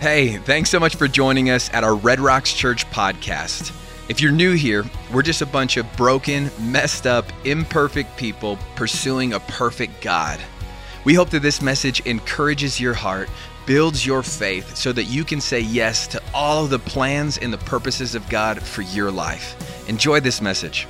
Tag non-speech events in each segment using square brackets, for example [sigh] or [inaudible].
Hey, thanks so much for joining us at our Red Rocks Church podcast. If you're new here, we're just a bunch of broken, messed up, imperfect people pursuing a perfect God. We hope that this message encourages your heart, builds your faith, so that you can say yes to all of the plans and the purposes of God for your life. Enjoy this message.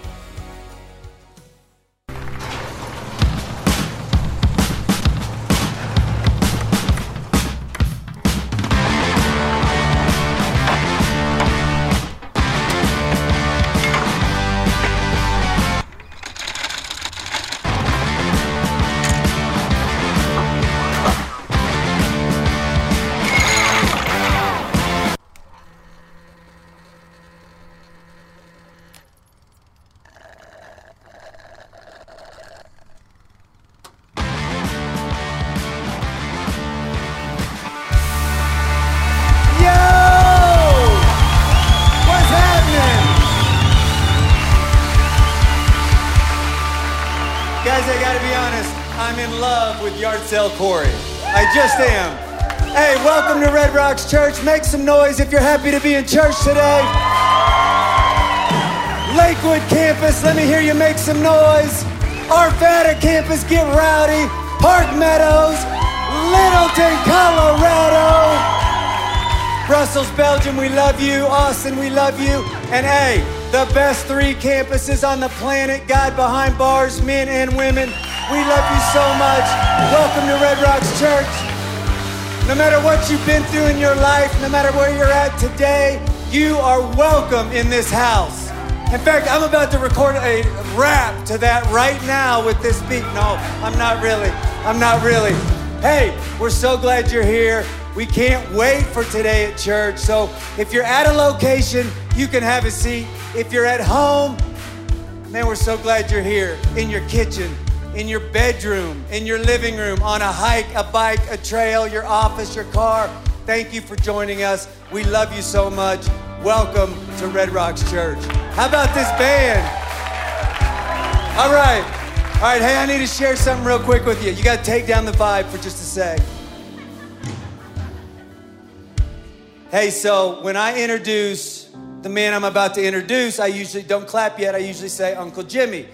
Make some noise if you're happy to be in church today. Lakewood campus, let me hear you make some noise. Arvada campus, get rowdy. Park Meadows, Littleton, Colorado. Brussels, Belgium, we love you. Austin, we love you. And hey, the best three campuses on the planet, God behind bars, men and women. We love you so much. Welcome to Red Rocks Church. No matter what you've been through in your life, no matter where you're at today, you are welcome in this house. In fact, I'm about to record a rap to that right now with this beat. No, I'm not really. I'm not really. Hey, we're so glad you're here. We can't wait for today at church. So if you're at a location, you can have a seat. If you're at home, man, we're so glad you're here in your kitchen, in your bedroom, in your living room, on a hike, a bike, a trail, your office, your car. Thank you for joining us. We love you so much. Welcome to Red Rocks Church. How about this band? All right. All right, hey, I need to share something real quick with you. You got to take down the vibe for just a sec. Hey, so when I introduce the man I'm about to introduce, I usually don't clap yet. I usually say Uncle Jimmy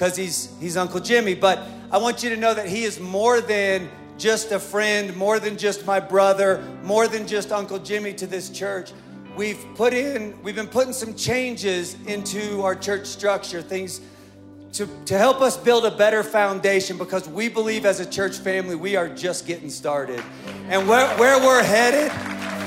because he's, he's Uncle Jimmy. But I want you to know that he is more than just a friend, more than just my brother, more than just Uncle Jimmy to this church. We've put in, we've been putting some changes into our church structure, things to, to help us build a better foundation because we believe as a church family we are just getting started. And where, where we're headed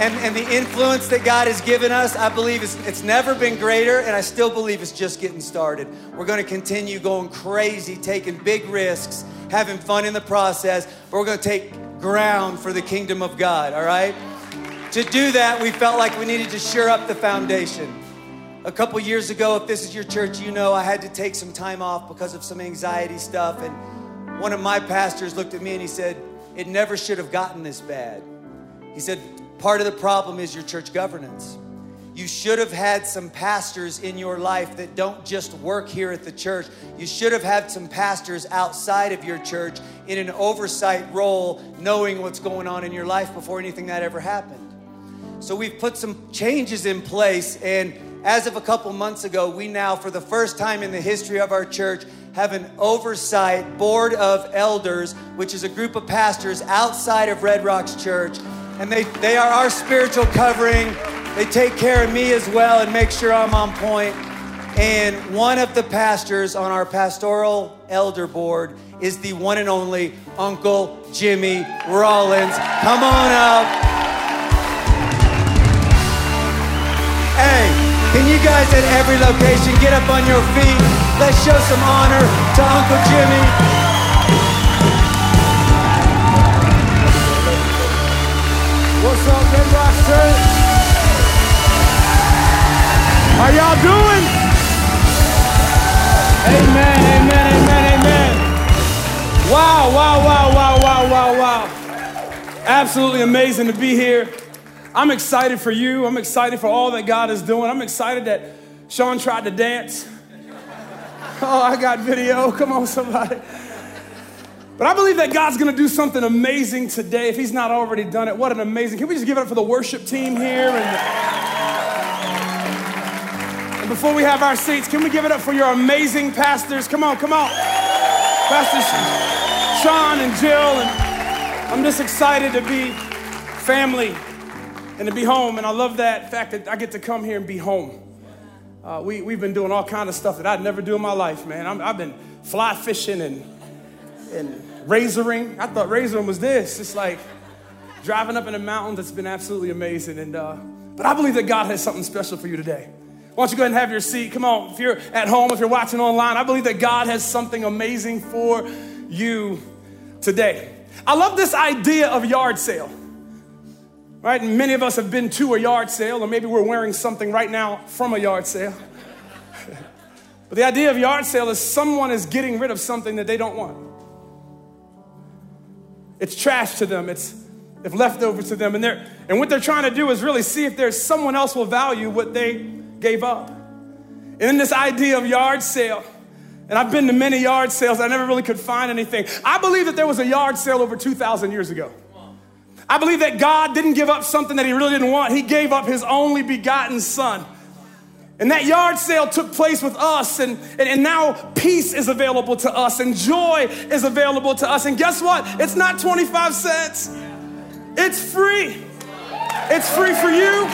and, and the influence that God has given us, I believe it's, it's never been greater, and I still believe it's just getting started. We're gonna continue going crazy, taking big risks, having fun in the process, but we're gonna take ground for the kingdom of God, all right? To do that, we felt like we needed to shore up the foundation. A couple years ago, if this is your church, you know I had to take some time off because of some anxiety stuff. And one of my pastors looked at me and he said, It never should have gotten this bad. He said, Part of the problem is your church governance. You should have had some pastors in your life that don't just work here at the church. You should have had some pastors outside of your church in an oversight role, knowing what's going on in your life before anything that ever happened. So we've put some changes in place, and as of a couple months ago, we now, for the first time in the history of our church, have an oversight board of elders, which is a group of pastors outside of Red Rocks Church. And they, they are our spiritual covering. They take care of me as well and make sure I'm on point. And one of the pastors on our pastoral elder board is the one and only Uncle Jimmy Rollins. Come on up. You guys at every location get up on your feet? Let's show some honor to Uncle Jimmy. What's up, Red Rock Church? How y'all doing? Amen, amen, amen, amen. Wow, wow, wow, wow, wow, wow, wow. Absolutely amazing to be here. I'm excited for you. I'm excited for all that God is doing. I'm excited that Sean tried to dance. Oh, I got video. Come on, somebody. But I believe that God's gonna do something amazing today. If He's not already done it, what an amazing. Can we just give it up for the worship team here? And, and before we have our seats, can we give it up for your amazing pastors? Come on, come on. Pastors Sean and Jill, and I'm just excited to be family and to be home. And I love that fact that I get to come here and be home. Uh, we, we've been doing all kind of stuff that I'd never do in my life, man. i have been fly fishing and, and razoring. I thought razoring was this. It's like driving up in the mountains. that's been absolutely amazing. And, uh, but I believe that God has something special for you today. Why don't you go ahead and have your seat? Come on. If you're at home, if you're watching online, I believe that God has something amazing for you today. I love this idea of yard sale right? And many of us have been to a yard sale, or maybe we're wearing something right now from a yard sale. [laughs] but the idea of yard sale is someone is getting rid of something that they don't want. It's trash to them, it's if leftover to them, and they're and what they're trying to do is really see if there's someone else will value what they gave up. And in this idea of yard sale, and I've been to many yard sales, I never really could find anything. I believe that there was a yard sale over 2,000 years ago. I believe that God didn't give up something that He really didn't want. He gave up His only begotten Son. And that yard sale took place with us, and, and, and, now peace is available to us, and joy is available to us. And guess what? It's not 25 cents, it's free. It's free for you,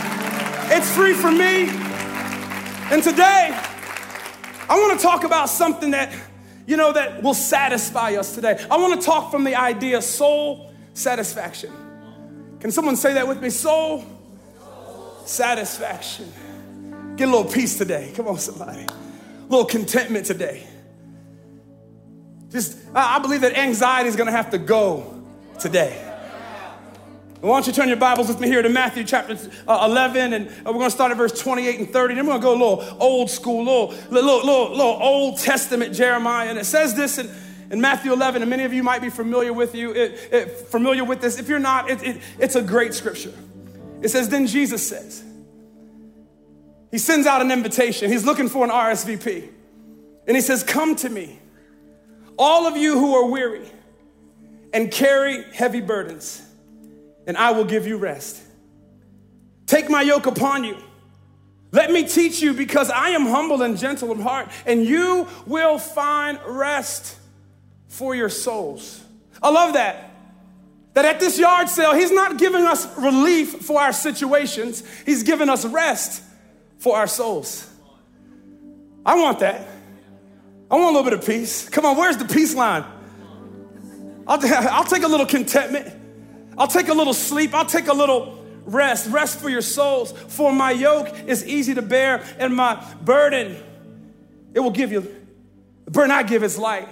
it's free for me. And today, I want to talk about something that, you know, that will satisfy us today. I want to talk from the idea soul satisfaction. Can someone say that with me? Soul satisfaction. Get a little peace today. Come on, somebody. A little contentment today. Just, I believe that anxiety is going to have to go today. Why don't you turn your Bibles with me here to Matthew chapter uh, 11, and uh, we're going to start at verse 28 and 30. Then we're going to go a little old school, little, little, little, little Old Testament Jeremiah. And it says this in in Matthew 11, and many of you might be familiar with you, it, it, familiar with this. If you're not, it, it's a great scripture. It says, then Jesus says, he sends out an invitation. He's looking for an RSVP. And he says, Come to me, all of you who are weary and carry heavy burdens, and I will give you rest. Take my yoke upon you. Let me teach you because I am humble and gentle of heart, and you will find rest for your souls. I love that. That at this yard sale, he's not giving us relief for our situations, he's giving us rest for our souls. I want that. I want a little bit of peace. Come on, where's the peace line? I'll, [laughs] I'll take a little contentment. I'll take a little sleep. I'll take a little rest. Rest for your souls. For my yoke is easy to bear, and my burden, it will give you. The burden I give is light.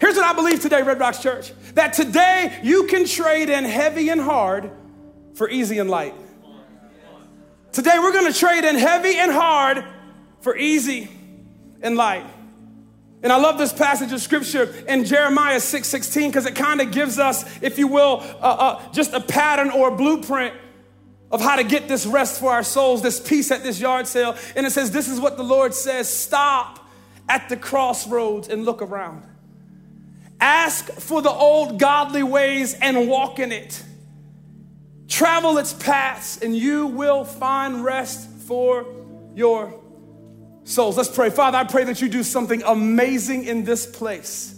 Here's what I believe today, Red Rocks Church that today you can trade in heavy and hard for easy and light. Today we're gonna trade in heavy and hard for easy and light. And I love this passage of scripture in Jeremiah 6 16 because it kind of gives us, if you will, uh, uh, just a pattern or a blueprint of how to get this rest for our souls, this peace at this yard sale. And it says, This is what the Lord says stop at the crossroads and look around. Ask for the old godly ways and walk in it. Travel its paths, and you will find rest for your souls. Let's pray. Father, I pray that you do something amazing in this place.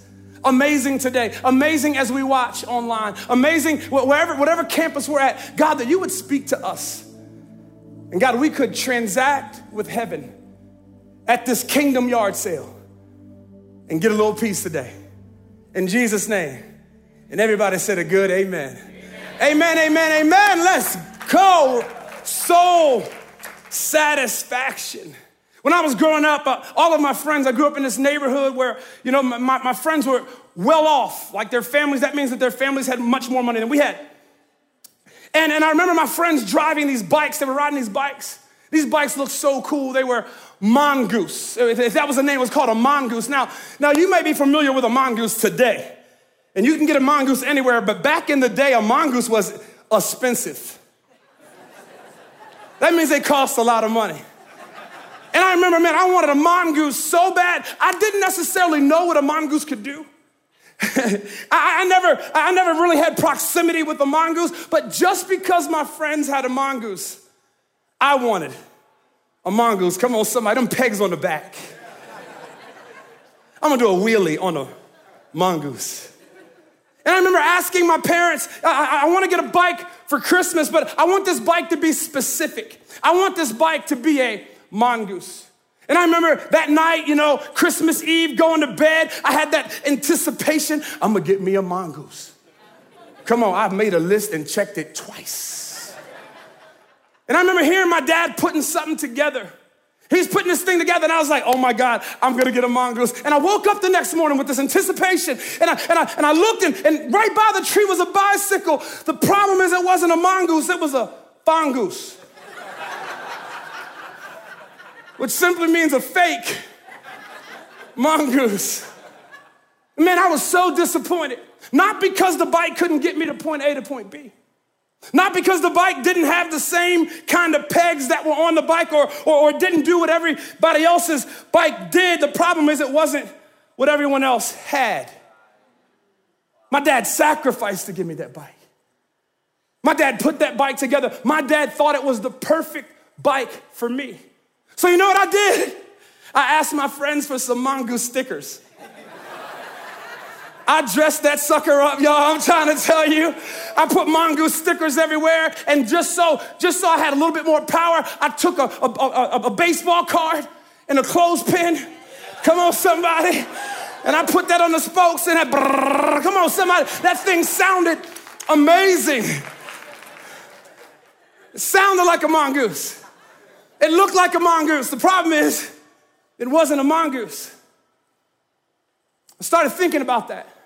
Amazing today, amazing as we watch online, amazing wherever, whatever campus we're at. God, that you would speak to us. And God, we could transact with heaven at this kingdom yard sale and get a little peace today. In Jesus' name. And everybody said a good amen. Amen, amen, amen. amen. Let's go. Soul satisfaction. When I was growing up, uh, all of my friends, I grew up in this neighborhood where, you know, my, my friends were well off. Like their families, that means that their families had much more money than we had. And, and I remember my friends driving these bikes, they were riding these bikes. These bikes looked so cool. They were mongoose. If that was the name, it was called a mongoose. Now, now you may be familiar with a mongoose today, and you can get a mongoose anywhere, but back in the day, a mongoose was expensive. That means they cost a lot of money. And I remember, man, I wanted a mongoose so bad. I didn't necessarily know what a mongoose could do. [laughs] I, I, never, I never really had proximity with a mongoose, but just because my friends had a mongoose, I wanted a mongoose. Come on, somebody, them pegs on the back. I'm gonna do a wheelie on a mongoose. And I remember asking my parents, I, I, I wanna get a bike for Christmas, but I want this bike to be specific. I want this bike to be a mongoose. And I remember that night, you know, Christmas Eve, going to bed, I had that anticipation I'm gonna get me a mongoose. Come on, I've made a list and checked it twice. And I remember hearing my dad putting something together. He's putting this thing together, and I was like, oh my God, I'm gonna get a mongoose. And I woke up the next morning with this anticipation, and I, and I, and I looked, and, and right by the tree was a bicycle. The problem is, it wasn't a mongoose, it was a fongoose [laughs] which simply means a fake mongoose. Man, I was so disappointed. Not because the bike couldn't get me to point A to point B. Not because the bike didn't have the same kind of pegs that were on the bike or, or, or didn't do what everybody else's bike did. The problem is it wasn't what everyone else had. My dad sacrificed to give me that bike. My dad put that bike together. My dad thought it was the perfect bike for me. So you know what I did? I asked my friends for some mongoose stickers. I dressed that sucker up, y'all. I'm trying to tell you. I put mongoose stickers everywhere, and just so, just so I had a little bit more power, I took a, a, a, a baseball card and a clothespin. Come on, somebody. And I put that on the spokes, and I, brrr, come on, somebody. That thing sounded amazing. It sounded like a mongoose. It looked like a mongoose. The problem is, it wasn't a mongoose. I started thinking about that.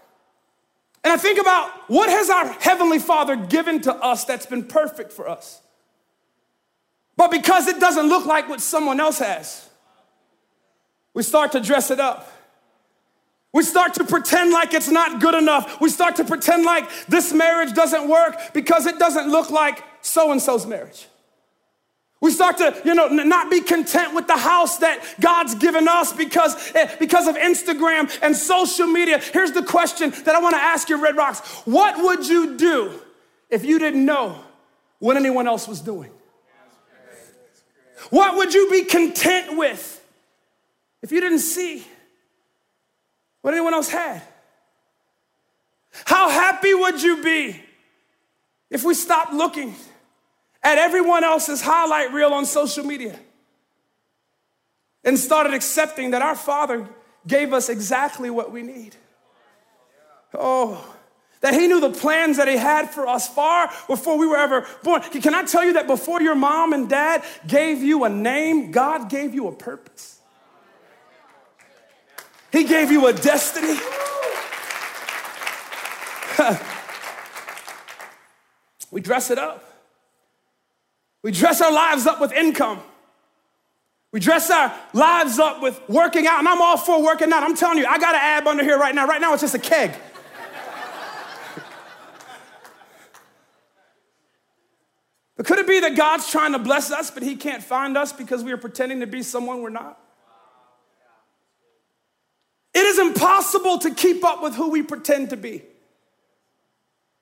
And I think about what has our Heavenly Father given to us that's been perfect for us? But because it doesn't look like what someone else has, we start to dress it up. We start to pretend like it's not good enough. We start to pretend like this marriage doesn't work because it doesn't look like so and so's marriage. We start to, you know, not be content with the house that God's given us because, eh, because of Instagram and social media. Here's the question that I want to ask you, Red Rocks. What would you do if you didn't know what anyone else was doing? What would you be content with if you didn't see what anyone else had? How happy would you be if we stopped looking? At everyone else's highlight reel on social media and started accepting that our Father gave us exactly what we need. Oh, that He knew the plans that He had for us far before we were ever born. Can I tell you that before your mom and dad gave you a name, God gave you a purpose? He gave you a destiny. [laughs] we dress it up. We dress our lives up with income. We dress our lives up with working out, and I'm all for working out. I'm telling you, I got an ab under here right now. Right now, it's just a keg. [laughs] but could it be that God's trying to bless us, but He can't find us because we are pretending to be someone we're not? It is impossible to keep up with who we pretend to be.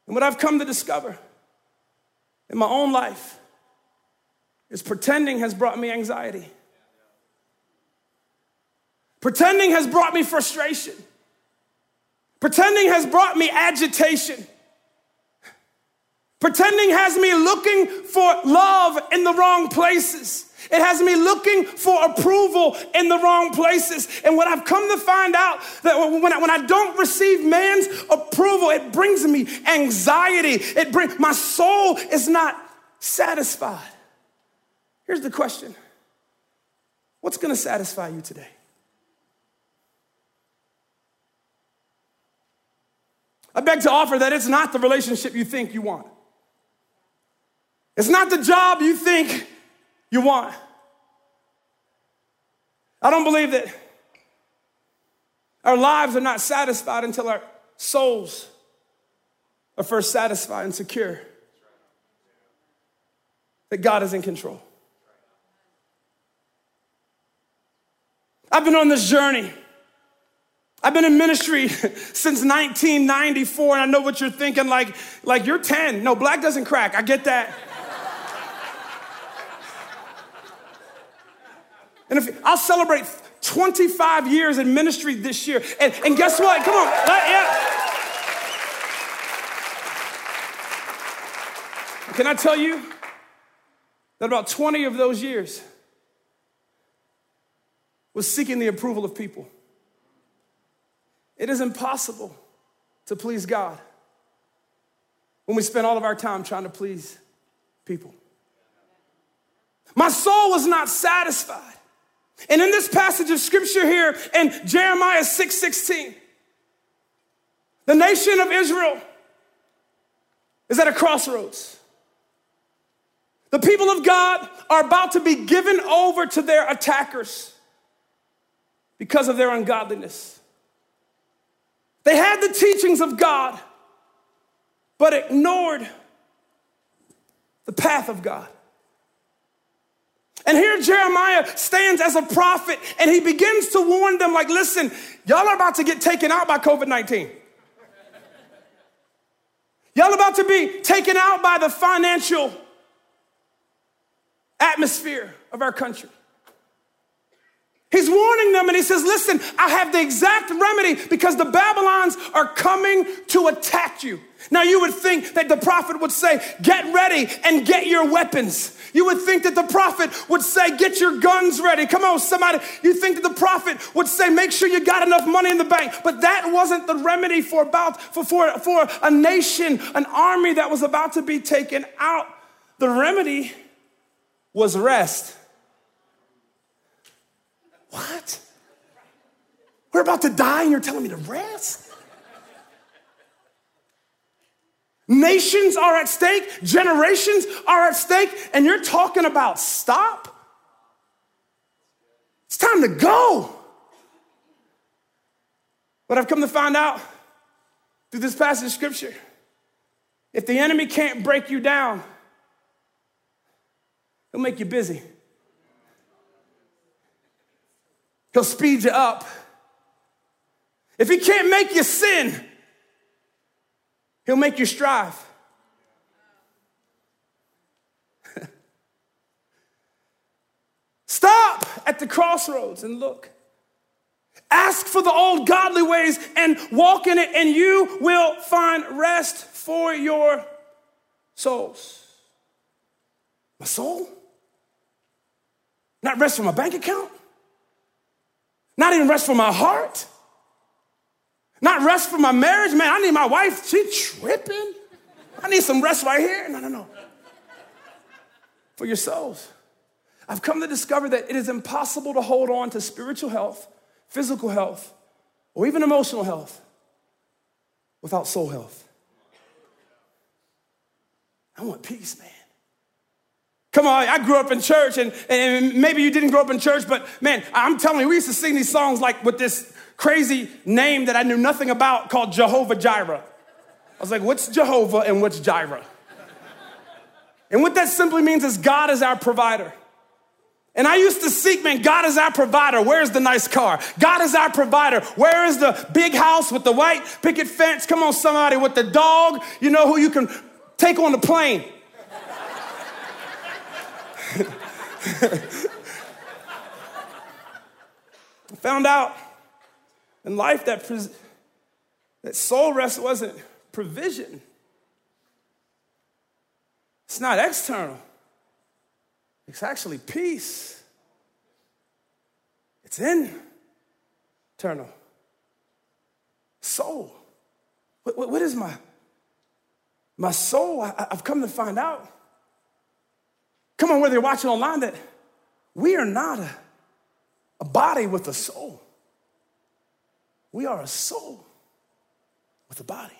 And what I've come to discover in my own life is pretending has brought me anxiety. Pretending has brought me frustration. Pretending has brought me agitation. Pretending has me looking for love in the wrong places. It has me looking for approval in the wrong places. And what I've come to find out that when I, when I don't receive man's approval, it brings me anxiety. It brings my soul is not satisfied. Here's the question What's going to satisfy you today? I beg to offer that it's not the relationship you think you want. It's not the job you think you want. I don't believe that our lives are not satisfied until our souls are first satisfied and secure. That God is in control. I've been on this journey I've been in ministry [laughs] since 1994, and I know what you're thinking like, like you're 10. No, black doesn't crack. I get that. and if I'll celebrate 25 years in ministry this year. And, and guess what? Come on. yeah. Can I tell you that about 20 of those years was seeking the approval of people? It is impossible to please God when we spend all of our time trying to please people. My soul was not satisfied. And in this passage of scripture here in Jeremiah 6 16, the nation of Israel is at a crossroads. The people of God are about to be given over to their attackers because of their ungodliness. They had the teachings of God, but ignored the path of God. And here Jeremiah stands as a prophet and he begins to warn them, like, listen, y'all are about to get taken out by COVID 19. Y'all about to be taken out by the financial atmosphere of our country. He's warning them and he says, Listen, I have the exact remedy because the Babylons are coming to attack you. Now, you would think that the prophet would say, Get ready and get your weapons. You would think that the prophet would say, Get your guns ready. Come on, somebody. You think that the prophet would say, Make sure you got enough money in the bank. But that wasn't the remedy for, about, for, for, for a nation, an army that was about to be taken out. The remedy was rest. What? We're about to die and you're telling me to rest? Nations are at stake, generations are at stake, and you're talking about stop? It's time to go. But I've come to find out through this passage of scripture if the enemy can't break you down, he'll make you busy. He'll speed you up. If he can't make you sin, he'll make you strive. Stop at the crossroads and look. Ask for the old godly ways and walk in it, and you will find rest for your souls. My soul? Not rest for my bank account? Not even rest for my heart. Not rest for my marriage. Man, I need my wife. She tripping. I need some rest right here. No, no, no. For your souls. I've come to discover that it is impossible to hold on to spiritual health, physical health, or even emotional health without soul health. I want peace, man. Come on, I grew up in church, and, and maybe you didn't grow up in church, but man, I'm telling you, we used to sing these songs like with this crazy name that I knew nothing about called Jehovah Jireh. I was like, what's Jehovah and what's Jireh? And what that simply means is God is our provider. And I used to seek, man, God is our provider. Where's the nice car? God is our provider. Where is the big house with the white picket fence? Come on, somebody, with the dog, you know, who you can take on the plane. [laughs] I found out in life that, that soul rest wasn't provision. It's not external. It's actually peace. It's internal. Soul. what, what is my, my soul? I, I've come to find out Come on, whether you're watching online, that we are not a, a body with a soul. We are a soul with a body.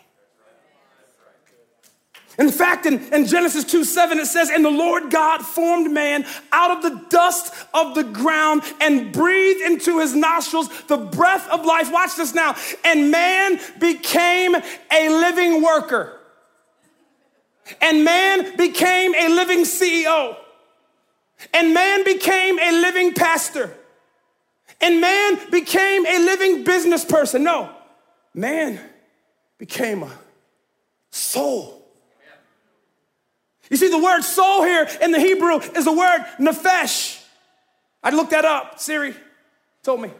In fact, in, in, Genesis 2 7, it says, And the Lord God formed man out of the dust of the ground and breathed into his nostrils the breath of life. Watch this now. And man became a living worker. And man became a living CEO. And man became a living pastor. And man became a living business person. No, man became a soul. You see, the word soul here in the Hebrew is the word nephesh. I looked that up. Siri told me.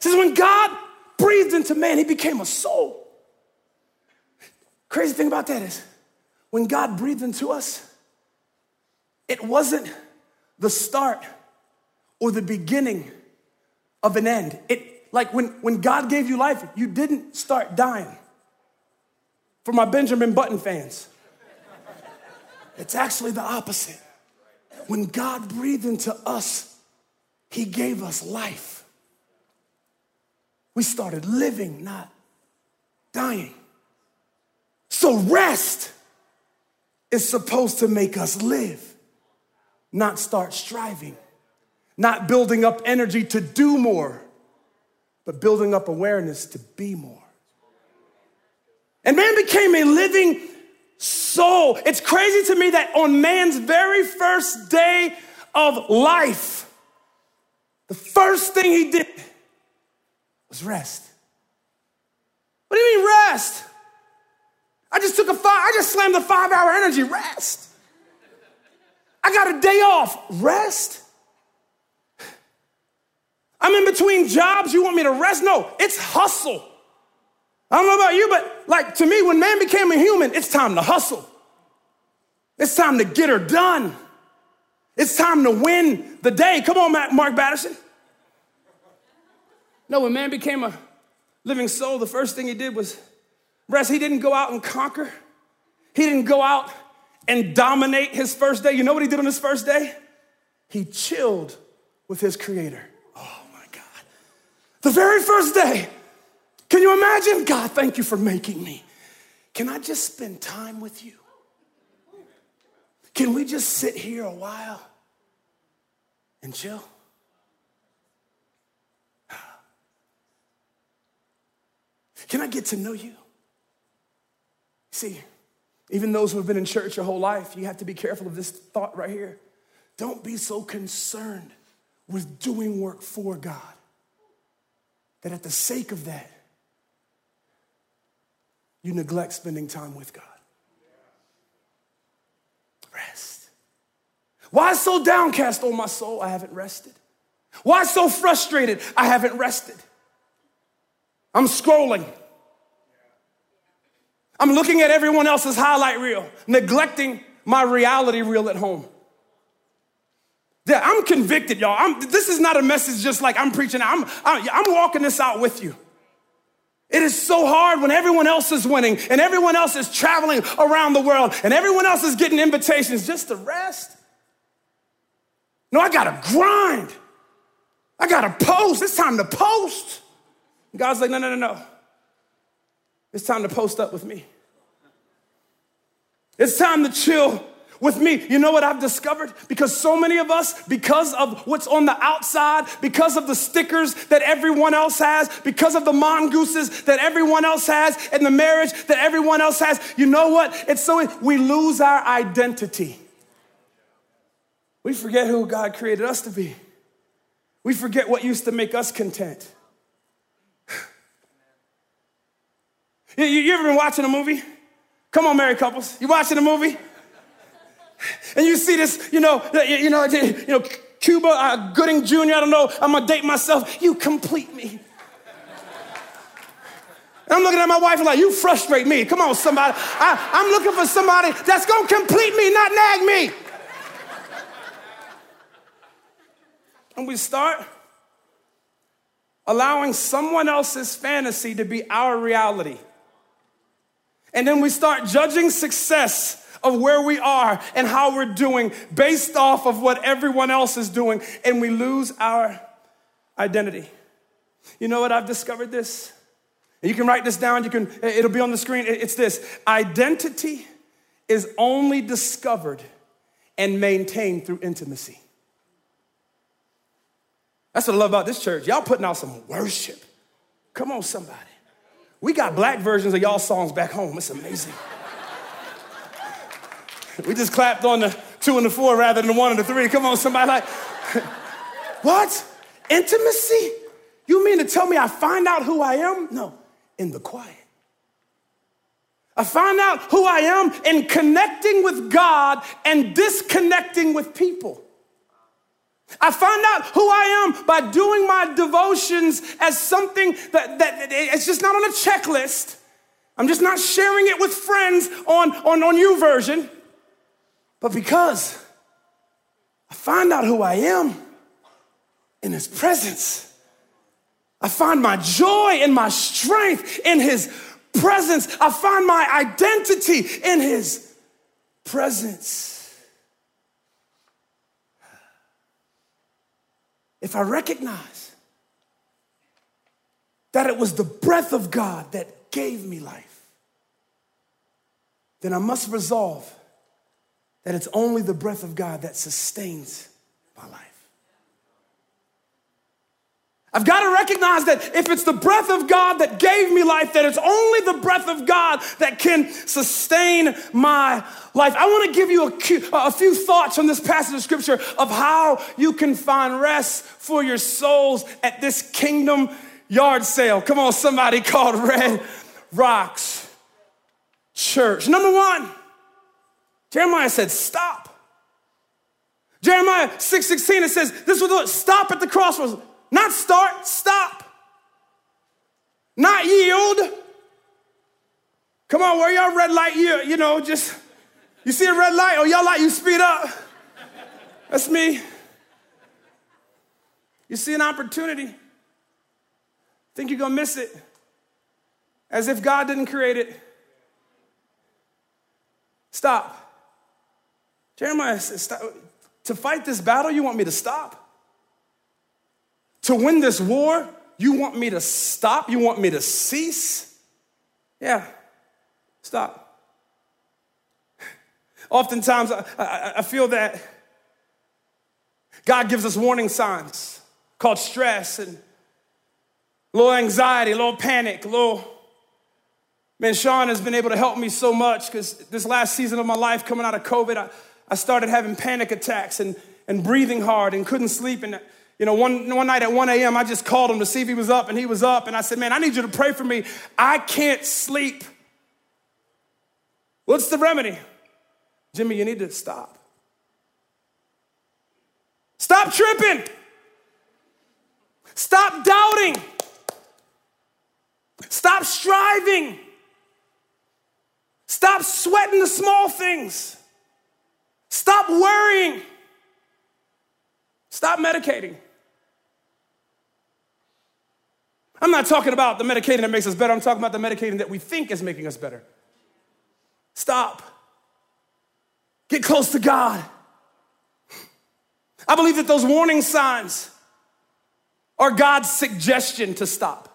Says when God breathed into man, he became a soul. Crazy thing about that is when God breathed into us, it wasn't the start or the beginning of an end. It like when, when God gave you life, you didn't start dying. For my Benjamin Button fans, it's actually the opposite. When God breathed into us, He gave us life. We started living, not dying. So rest is supposed to make us live, not start striving not building up energy to do more, but building up awareness to be more. And man became a living soul. It's crazy to me that on man's very first day of life, the first thing he did was rest. What do you mean rest? I just took a five, I just slammed the five hour energy rest. I got a day off rest. I'm in between jobs. You want me to rest? No, it's hustle. I don't know about you, but like to me, when man became a human, it's time to hustle. It's time to get her done. It's time to win the day. Come on, Mark Batterson. No, when man became a living soul, the first thing he did was rest. He didn't go out and conquer, he didn't go out and dominate his first day. You know what he did on his first day? He chilled with his creator. Oh my God. The very first day. Can you imagine? God, thank you for making me. Can I just spend time with you? Can we just sit here a while and chill? Can I get to know you? See, even those who have been in church your whole life, you have to be careful of this thought right here. Don't be so concerned with doing work for God that at the sake of that, you neglect spending time with God. Rest. Why so downcast, oh my soul? I haven't rested. Why so frustrated? I haven't rested. I'm scrolling. I'm looking at everyone else's highlight reel, neglecting my reality reel at home. Yeah, I'm convicted, y'all. I'm, this is not a message just like I'm preaching. I'm, I'm, walking this out with you. It is so hard when everyone else is winning and everyone else is traveling around the world and everyone else is getting invitations just to rest. No, I gotta grind. I gotta post. It's time to post. God's like, no, no, no, no. It's time to post up with me. It's time to chill with me. You know what I've discovered? Because so many of us, because of what's on the outside, because of the stickers that everyone else has, because of the mongooses that everyone else has, and the marriage that everyone else has, you know what? It's so we lose our identity. We forget who God created us to be. We forget what used to make us content. You, you ever been watching a movie? Come on, married couples. You watching a movie? And you see this, you know, you know, you know, Cuba uh, Gooding Jr. I don't know. I'm gonna date myself. You complete me. I'm looking at my wife like, you frustrate me. Come on, somebody. I, I'm looking for somebody that's gonna complete me, not nag me. And we start allowing someone else's fantasy to be our reality. And then we start judging success of where we are and how we're doing based off of what everyone else is doing, and we lose our identity. You know what? I've discovered this. You can write this down, you can, it'll be on the screen. It's this identity is only discovered and maintained through intimacy. That's what I love about this church. Y'all putting out some worship. Come on, somebody. We got black versions of y'all songs back home. It's amazing. We just clapped on the two and the four rather than the one and the three. Come on, somebody like, [laughs] What? Intimacy? You mean to tell me I find out who I am? No, in the quiet. I find out who I am in connecting with God and disconnecting with people. I find out who I am by doing my devotions as something that, that it's just not on a checklist. I'm just not sharing it with friends on, on, on YouVersion. but because I find out who I am in His presence. I find my joy and my strength in His presence. I find my identity in His presence. If I recognize that it was the breath of God that gave me life, then I must resolve that it's only the breath of God that sustains my life. I've got to recognize that if it's the breath of God that gave me life, that it's only the breath of God that can sustain my life. I want to give you a, a few thoughts on this passage of scripture of how you can find rest for your souls at this kingdom yard sale. Come on, somebody [laughs] called Red Rocks Church. Number one, Jeremiah said, stop. Jeremiah 6 16, it says, this was the stop at the crossroads. Not start, stop. Not yield. Come on, where y'all red light, you, you know, just, you see a red light, or y'all light, you speed up. That's me. You see an opportunity, think you're gonna miss it, as if God didn't create it. Stop. Jeremiah says, stop. To fight this battle, you want me to stop? To win this war, you want me to stop? You want me to cease? Yeah, stop. [laughs] Oftentimes, I, I, I feel that God gives us warning signs called stress and little anxiety, little panic, little. Man, Sean has been able to help me so much because this last season of my life, coming out of COVID, I, I started having panic attacks and, and breathing hard and couldn't sleep. And you know, one, one night at 1 a.m., I just called him to see if he was up, and he was up. And I said, Man, I need you to pray for me. I can't sleep. What's the remedy? Jimmy, you need to stop. Stop tripping. Stop doubting. Stop striving. Stop sweating the small things. Stop worrying. Stop medicating. I'm not talking about the medicating that makes us better. I'm talking about the medicating that we think is making us better. Stop. Get close to God. I believe that those warning signs are God's suggestion to stop.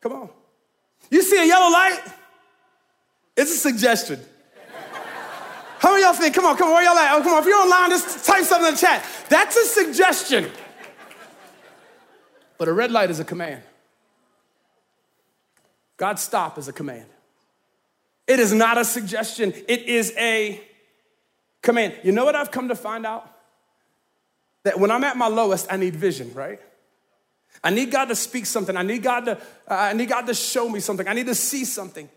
Come on. You see a yellow light? It's a suggestion. How many y'all think? Come on, come on, where y'all at? Oh, come on, if you're online, just type something in the chat. That's a suggestion. But a red light is a command. God stop is a command. It is not a suggestion, it is a command. You know what I've come to find out? That when I'm at my lowest, I need vision, right? I need God to speak something. I need God to, uh, I need God to show me something. I need to see something.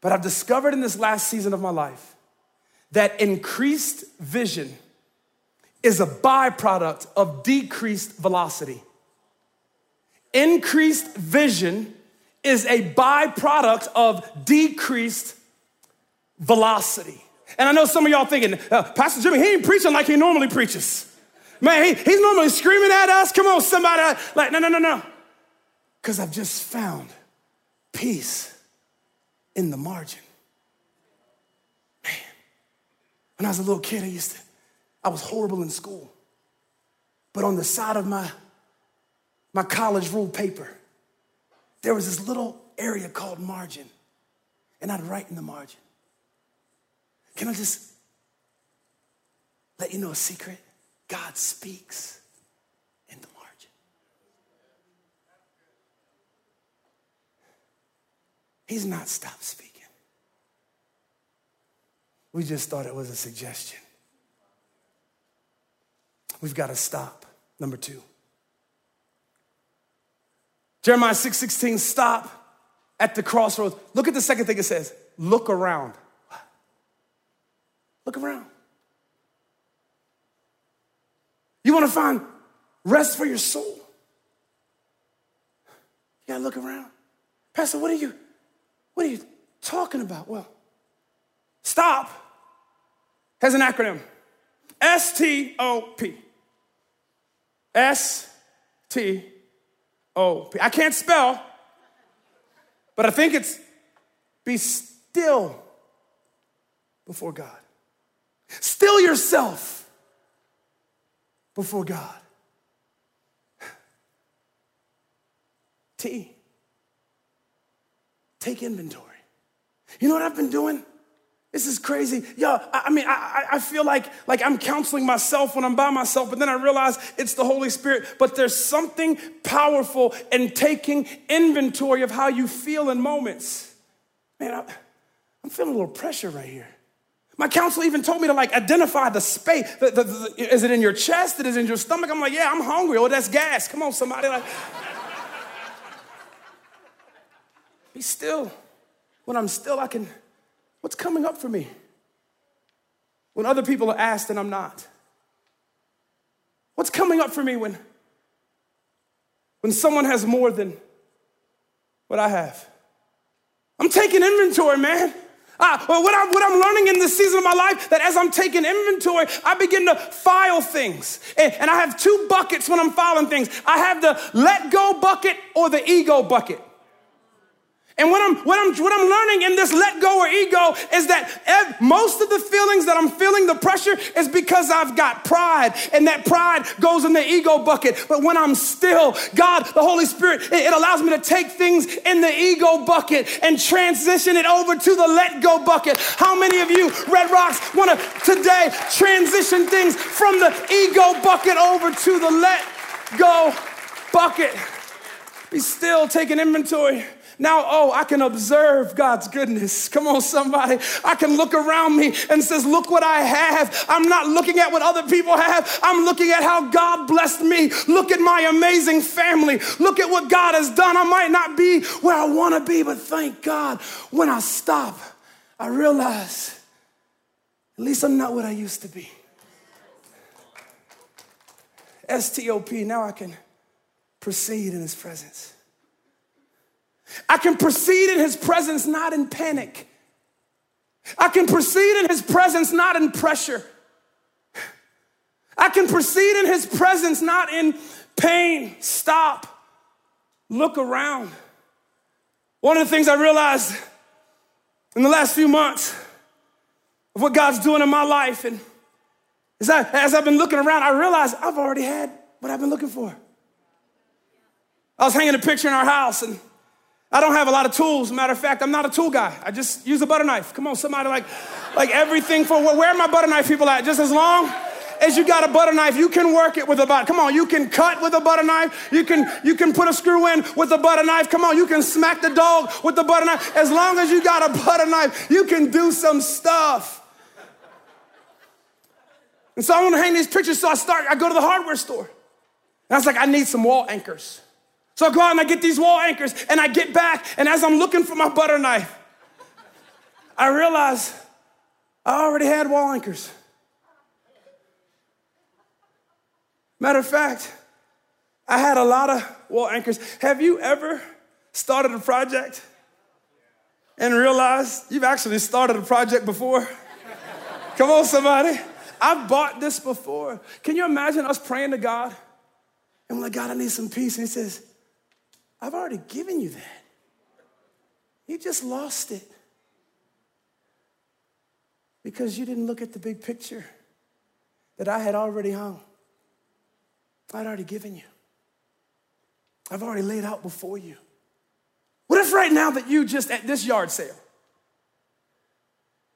But I've discovered in this last season of my life that increased vision is a byproduct of decreased velocity. Increased vision is a byproduct of decreased velocity. And I know some of y'all thinking, uh, Pastor Jimmy, he ain't preaching like he normally preaches. Man, he, he's normally screaming at us. Come on, somebody. Like, no, no, no, no. Because I've just found peace in the margin. Man, when I was a little kid, I used to, I was horrible in school. But on the side of my my college rule paper, there was this little area called margin, and I'd write in the margin. Can I just let you know a secret? God speaks in the margin. He's not stopped speaking. We just thought it was a suggestion. we've got to stop. Number two. Jeremiah 6 16, stop at the crossroads. Look at the second thing it says look around. Look around. You want to find rest for your soul? You gotta look around. Pastor, what are you, what are you talking about? Well, stop has an acronym. S T O P. S T O P. I can't spell, but I think it's be still before God. Still yourself before God. T. Take inventory. You know what I've been doing? This is crazy. Yo, I, mean, I, I feel like, like I'm counseling myself when I'm by myself, but then I realize it's the Holy Spirit. But there's something powerful in taking inventory of how you feel in moments. Man, I, I'm feeling a little pressure right here. My counselor even told me to like identify the space. The, the, the, is it in your chest? Is it in your stomach? I'm like, yeah, I'm hungry. Oh, that's gas. Come on, somebody. Like, [laughs] be still. When I'm still, I can What's coming up for me? When other people are asked and I'm not? What's coming up for me when, when someone has more than what I have? I'm taking inventory, man. Ah, well, what, I'm, what I'm learning in this season of my life, that as I'm taking inventory, I begin to file things. And, and I have two buckets when I'm filing things. I have the let go bucket or the ego bucket. And what I'm, what, I'm, what I'm learning in this let go or ego is that ev- most of the feelings that I'm feeling, the pressure, is because I've got pride. And that pride goes in the ego bucket. But when I'm still, God, the Holy Spirit, it, it allows me to take things in the ego bucket and transition it over to the let go bucket. How many of you, Red Rocks, want to today transition things from the ego bucket over to the let go bucket? Be still, take an inventory. Now, oh, I can observe God's goodness. Come on, somebody. I can look around me and says, look what I have. I'm not looking at what other people have. I'm looking at how God blessed me. Look at my amazing family. Look at what God has done. I might not be where I want to be, but thank God when I stop, I realize at least I'm not what I used to be. STOP, now I can proceed in his presence. I can proceed in his presence not in panic. I can proceed in his presence not in pressure. I can proceed in his presence not in pain. Stop. Look around. One of the things I realized in the last few months of what God's doing in my life, and as, I, as I've been looking around, I realized I've already had what I've been looking for. I was hanging a picture in our house, and I don't have a lot of tools. Matter of fact, I'm not a tool guy. I just use a butter knife. Come on, somebody like, like everything for where are my butter knife people at? Just as long as you got a butter knife, you can work it with a butter. Come on, you can cut with a butter knife. You can you can put a screw in with a butter knife. Come on, you can smack the dog with the butter knife. As long as you got a butter knife, you can do some stuff. And so I want to hang these pictures. So I start. I go to the hardware store, and I was like, I need some wall anchors. So I go out and I get these wall anchors and I get back, and as I'm looking for my butter knife, I realize I already had wall anchors. Matter of fact, I had a lot of wall anchors. Have you ever started a project and realized you've actually started a project before? Come on, somebody. I've bought this before. Can you imagine us praying to God? And we're like, God, I need some peace. And He says, I've already given you that. You just lost it because you didn't look at the big picture that I had already hung. I'd already given you. I've already laid out before you. What if right now that you just at this yard sale,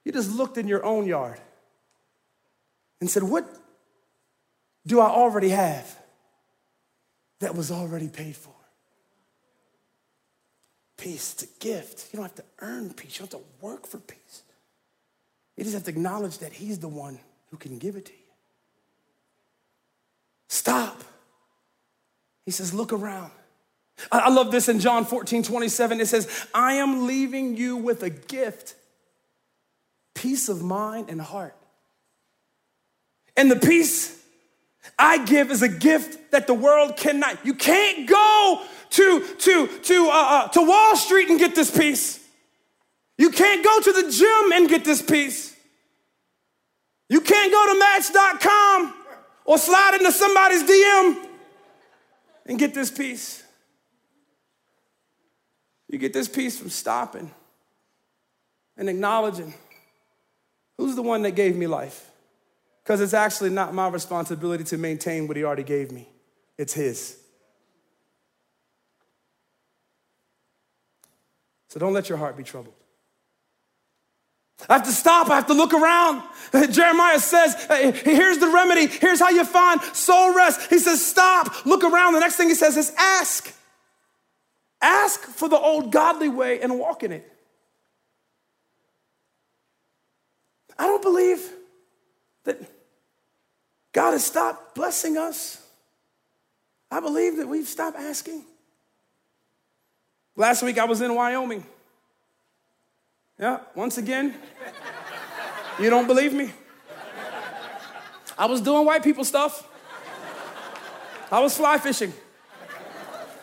you just looked in your own yard and said, What do I already have that was already paid for? Peace. It's a gift. You don't have to earn peace. You don't have to work for peace. You just have to acknowledge that He's the one who can give it to you. Stop. He says, Look around. I love this in John 14, 27. It says, I am leaving you with a gift, peace of mind and heart. And the peace I give is a gift that the world cannot. You can't go to, to, to, uh, uh, to Wall Street and get this peace. You can't go to the gym and get this peace. You can't go to match.com or slide into somebody's DM and get this peace. You get this peace from stopping and acknowledging who's the one that gave me life? Because it's actually not my responsibility to maintain what he already gave me, it's his. So don't let your heart be troubled. I have to stop. I have to look around. [laughs] Jeremiah says, uh, here's the remedy. Here's how you find soul rest. He says, stop, look around. The next thing he says is ask. Ask for the old godly way and walk in it. I don't believe that God has stopped blessing us. I believe that we've stopped asking. Last week I was in Wyoming. Yeah, once again, you don't believe me? I was doing white people stuff. I was fly fishing.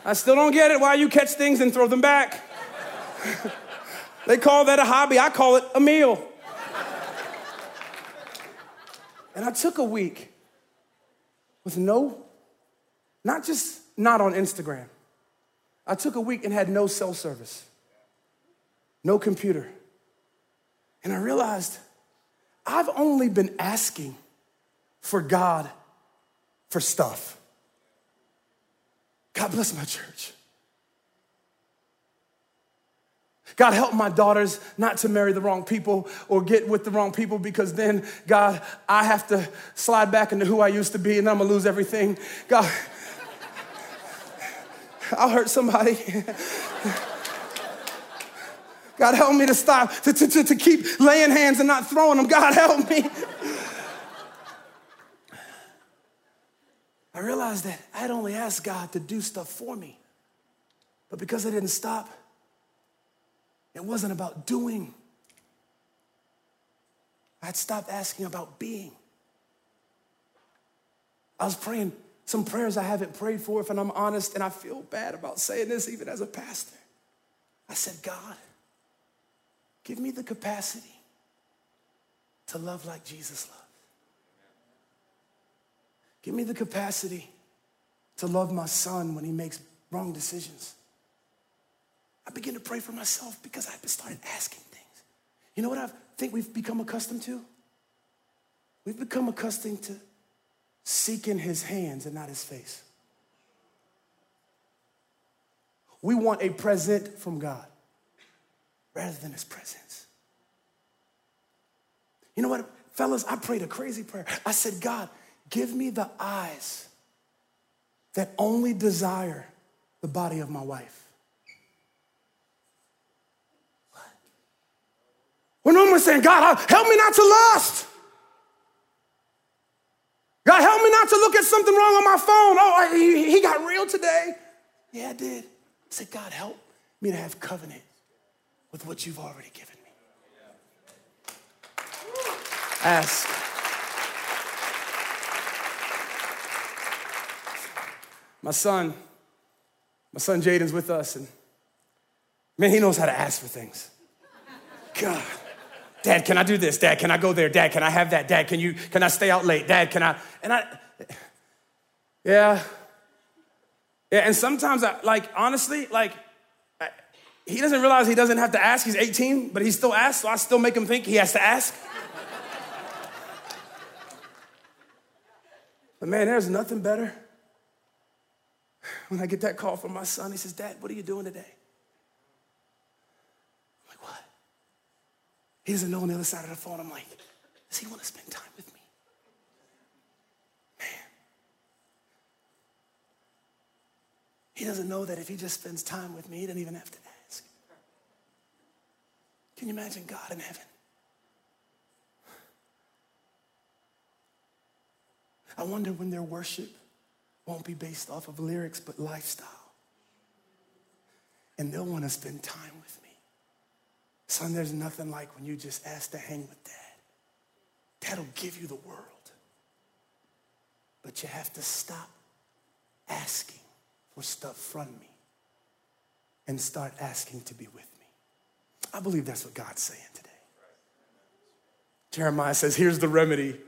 I still don't get it why you catch things and throw them back. [laughs] they call that a hobby, I call it a meal. And I took a week with no, not just not on Instagram. I took a week and had no cell service, no computer. And I realized I've only been asking for God for stuff. God bless my church. God, help my daughters not to marry the wrong people or get with the wrong people because then, God, I have to slide back into who I used to be and I'm gonna lose everything. God, I'll hurt somebody. God, help me to stop, to, to, to, to keep laying hands and not throwing them. God, help me. I realized that I had only asked God to do stuff for me. But because I didn't stop, it wasn't about doing. I'd stopped asking about being. I was praying some prayers I haven't prayed for, if I'm honest, and I feel bad about saying this even as a pastor. I said, God, give me the capacity to love like Jesus loved. Give me the capacity to love my son when he makes wrong decisions. I begin to pray for myself because I started asking things. You know what I think we've become accustomed to? We've become accustomed to seeking his hands and not his face. We want a present from God rather than his presence. You know what, fellas? I prayed a crazy prayer. I said, God, give me the eyes that only desire the body of my wife. When one's saying, God, help me not to lust. God, help me not to look at something wrong on my phone. Oh, he, he got real today. Yeah, I did. I said, God, help me to have covenant with what you've already given me. Ask. My son, my son Jaden's with us, and man, he knows how to ask for things. God. Dad, can I do this? Dad, can I go there? Dad, can I have that? Dad, can you can I stay out late? Dad, can I? And I Yeah. Yeah, and sometimes I like honestly, like I, he doesn't realize he doesn't have to ask. He's 18, but he still asks, so I still make him think he has to ask. but man, there's nothing better when I get that call from my son. He says, Dad, what are you doing today? He doesn't know on the other side of the phone. I'm like, does he want to spend time with me? Man. He doesn't know that if he just spends time with me, he doesn't even have to ask. Can you imagine God in heaven? I wonder when their worship won't be based off of lyrics, but lifestyle. And they'll want to spend time with me. Son, there's nothing like when you just ask to hang with dad. Dad'll give you the world. But you have to stop asking for stuff from me and start asking to be with me. I believe that's what God's saying today. Jeremiah says, Here's the remedy.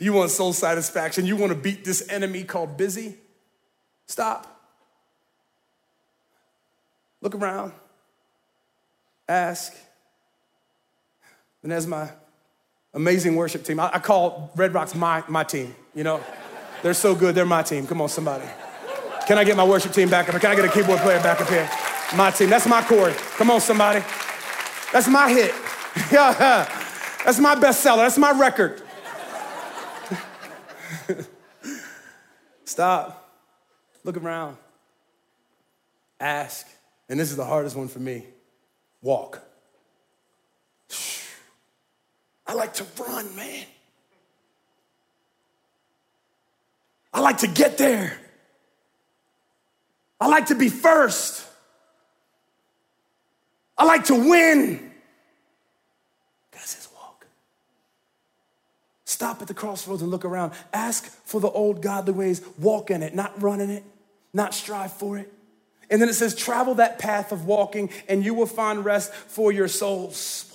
You want soul satisfaction, you want to beat this enemy called busy? Stop. Look around, ask. And as my amazing worship team, I, I call Red Rocks my, my team, you know? They're so good, they're my team. Come on, somebody. Can I get my worship team back up here? Can I get a keyboard player back up here? My team. That's my chord. Come on, somebody. That's my hit. [laughs] That's my bestseller. That's my record. [laughs] Stop. Look around. Ask. And this is the hardest one for me walk. I like to run, man. I like to get there. I like to be first. I like to win. God says, walk. Stop at the crossroads and look around. Ask for the old godly ways. Walk in it, not run in it, not strive for it. And then it says, travel that path of walking, and you will find rest for your souls.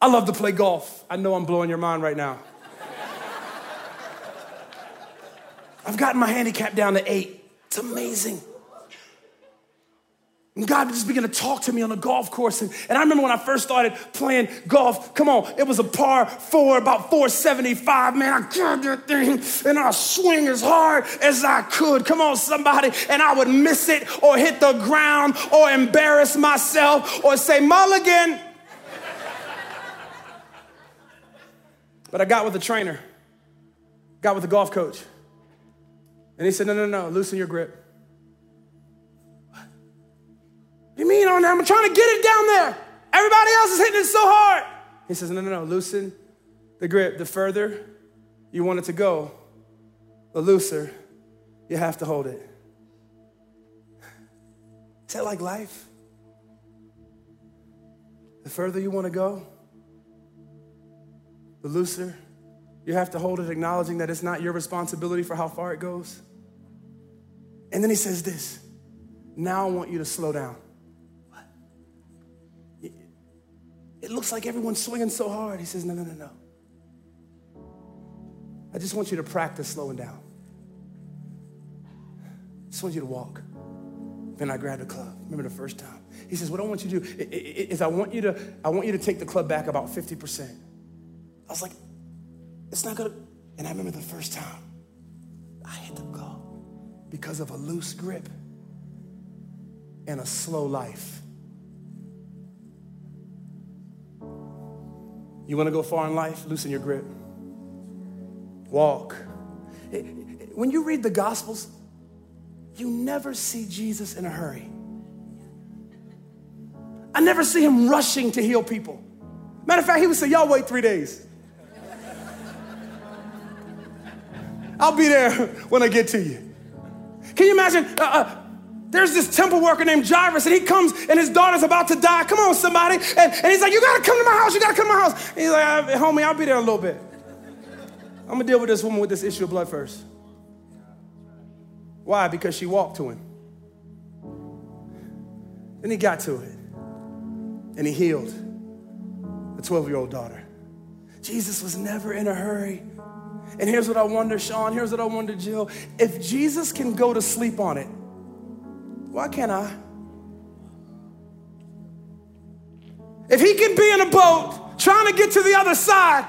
I love to play golf. I know I'm blowing your mind right now. I've gotten my handicap down to eight. It's amazing. And God just began to talk to me on the golf course. And, and I remember when I first started playing golf, come on, it was a par four, about 475. Man, I grabbed that thing and I swing as hard as I could. Come on, somebody. And I would miss it or hit the ground or embarrass myself or say, Mulligan. But I got with the trainer, got with the golf coach. And he said, No, no, no, loosen your grip. You mean on that? I'm trying to get it down there. Everybody else is hitting it so hard. He says, No, no, no, loosen the grip. The further you want it to go, the looser you have to hold it. Is that like life? The further you want to go, the looser you have to hold it, acknowledging that it's not your responsibility for how far it goes. And then he says this Now I want you to slow down. What? It looks like everyone's swinging so hard. He says, No, no, no, no. I just want you to practice slowing down. I just want you to walk. Then I grabbed a club. Remember the first time? He says, What I want you to do is I want you to, I want you to take the club back about 50%. I was like, it's not gonna. And I remember the first time I hit the club because of a loose grip and a slow life. You want to go far in life? Loosen your grip. Walk. When you read the Gospels, you never see Jesus in a hurry. I never see him rushing to heal people. Matter of fact, he would say, Y'all wait three days. I'll be there when I get to you. Can you imagine? Uh, uh, there's this temple worker named Jairus, and he comes and his daughter's about to die. Come on, somebody. And, and he's like, You gotta come to my house, you gotta come to my house. And he's like, uh, Homie, I'll be there a little bit. I'm gonna deal with this woman with this issue of blood first. Why? Because she walked to him. Then he got to it, and he healed the 12 year old daughter. Jesus was never in a hurry. And here's what I wonder, Sean, here's what I wonder, Jill. If Jesus can go to sleep on it, why can't I? If he can be in a boat trying to get to the other side,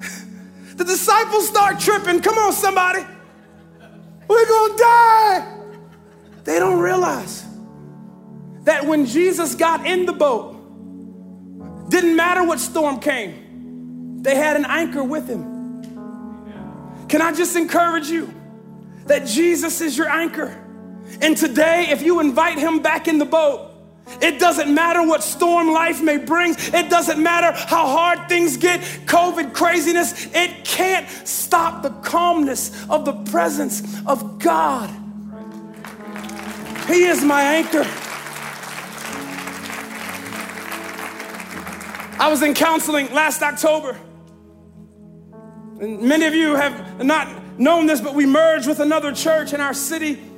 [laughs] the disciples start tripping. Come on, somebody. We're gonna die. They don't realize that when Jesus got in the boat, didn't matter what storm came, they had an anchor with him. Can I just encourage you that Jesus is your anchor? And today, if you invite him back in the boat, It doesn't matter what storm life may bring. It doesn't matter how hard things get, COVID craziness. It can't stop the calmness of the presence of God. He is my anchor. I was in counseling last October. And many of you have not known this, but we merged with another church in our city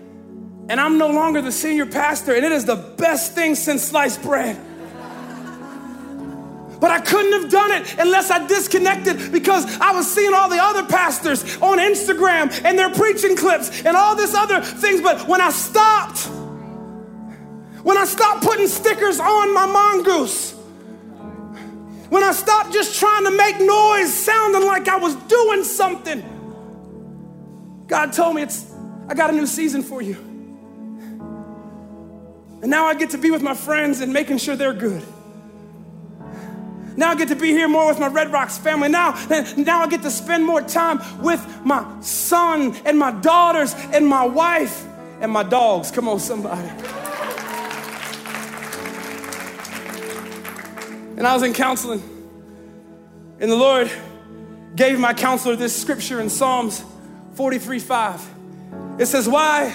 and I'm no longer the senior pastor, and it is the best thing since sliced bread. But I couldn't have done it unless I disconnected because I was seeing all the other pastors on Instagram and their preaching clips and all this other things. But when I stopped, when I stopped putting stickers on my mongoose, when I stopped just trying to make noise sounding like I was doing something, God told me it's I got a new season for you. And now I get to be with my friends and making sure they're good. Now I get to be here more with my Red Rocks family. Now, now I get to spend more time with my son and my daughters and my wife and my dogs. Come on, somebody. And I was in counseling, and the Lord gave my counselor this scripture in Psalms 43 5. It says, Why?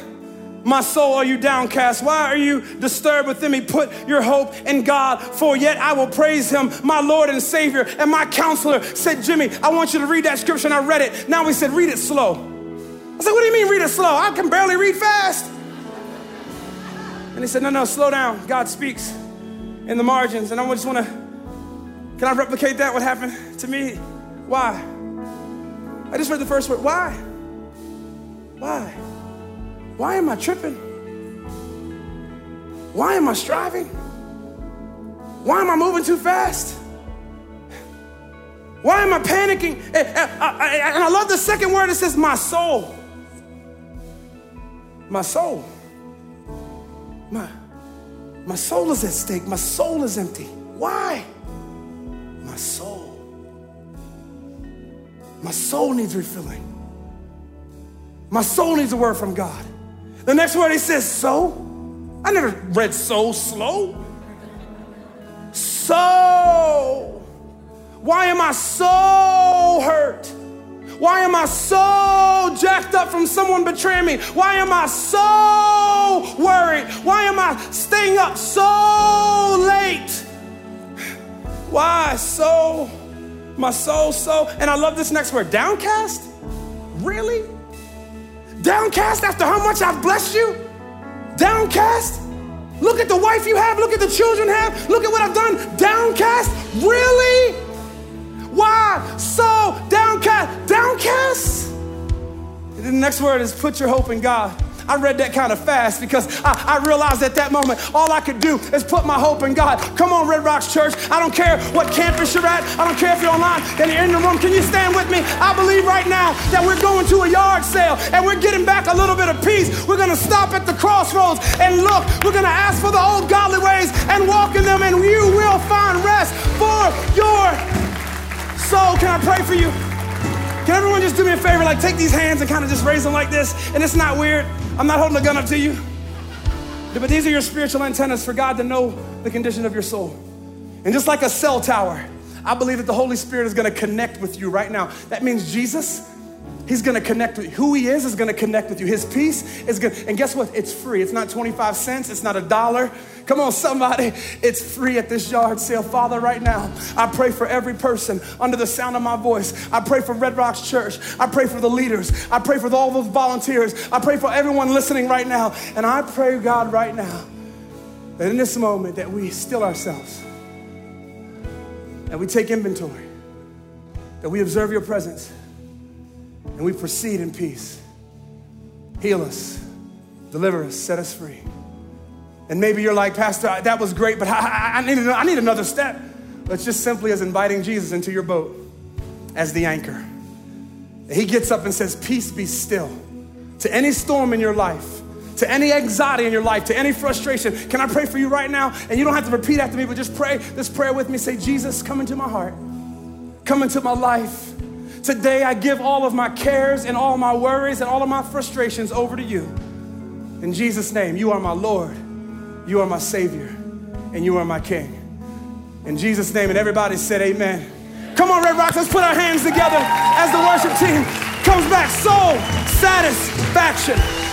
My soul, are you downcast? Why are you disturbed within me? Put your hope in God, for yet I will praise him, my Lord and Savior. And my counselor said, Jimmy, I want you to read that scripture. And I read it. Now he said, read it slow. I said, What do you mean read it slow? I can barely read fast. And he said, No, no, slow down. God speaks in the margins. And I just want to, can I replicate that? What happened to me? Why? I just read the first word. Why? Why? Why am I tripping? Why am I striving? Why am I moving too fast? Why am I panicking? Eh, eh, and I love the second word, it says, my soul. My soul. My, my soul is at stake. My soul is empty. Why? Soul. My soul needs refilling. My soul needs a word from God. The next word he says, so. I never read so slow. So. Why am I so hurt? Why am I so jacked up from someone betraying me? Why am I so worried? Why am I staying up so late? Why so? My soul so. And I love this next word downcast? Really? Downcast after how much I've blessed you? Downcast? Look at the wife you have, look at the children have, look at what I've done. Downcast? Really? Why so downcast? Downcast? And the next word is put your hope in God. I read that kind of fast because I, I realized at that moment all I could do is put my hope in God. Come on, Red Rocks Church. I don't care what campus you're at. I don't care if you're online and you're in the room. Can you stand with me? I believe right now that we're going to a yard sale and we're getting back a little bit of peace. We're going to stop at the crossroads and look. We're going to ask for the old godly ways and walk in them, and you will find rest for your soul. Can I pray for you? Can everyone just do me a favor? Like, take these hands and kind of just raise them like this. And it's not weird. I'm not holding a gun up to you. But these are your spiritual antennas for God to know the condition of your soul. And just like a cell tower, I believe that the Holy Spirit is going to connect with you right now. That means Jesus He's gonna connect with you. Who he is is gonna connect with you. His peace is good. And guess what? It's free. It's not 25 cents, it's not a dollar. Come on, somebody. It's free at this yard sale. Father, right now, I pray for every person under the sound of my voice. I pray for Red Rocks Church. I pray for the leaders. I pray for all those volunteers. I pray for everyone listening right now. And I pray, God, right now, that in this moment that we still ourselves, that we take inventory, that we observe your presence and we proceed in peace. Heal us, deliver us, set us free. And maybe you're like, Pastor, that was great, but I, I, need, I need another step. It's just simply as inviting Jesus into your boat as the anchor. He gets up and says, Peace be still. To any storm in your life, to any anxiety in your life, to any frustration, can I pray for you right now? And you don't have to repeat after me, but just pray this prayer with me. Say, Jesus, come into my heart, come into my life. Today, I give all of my cares and all my worries and all of my frustrations over to you. In Jesus' name, you are my Lord, you are my Savior, and you are my King. In Jesus' name, and everybody said, Amen. Come on, Red Rocks, let's put our hands together as the worship team comes back. Soul satisfaction.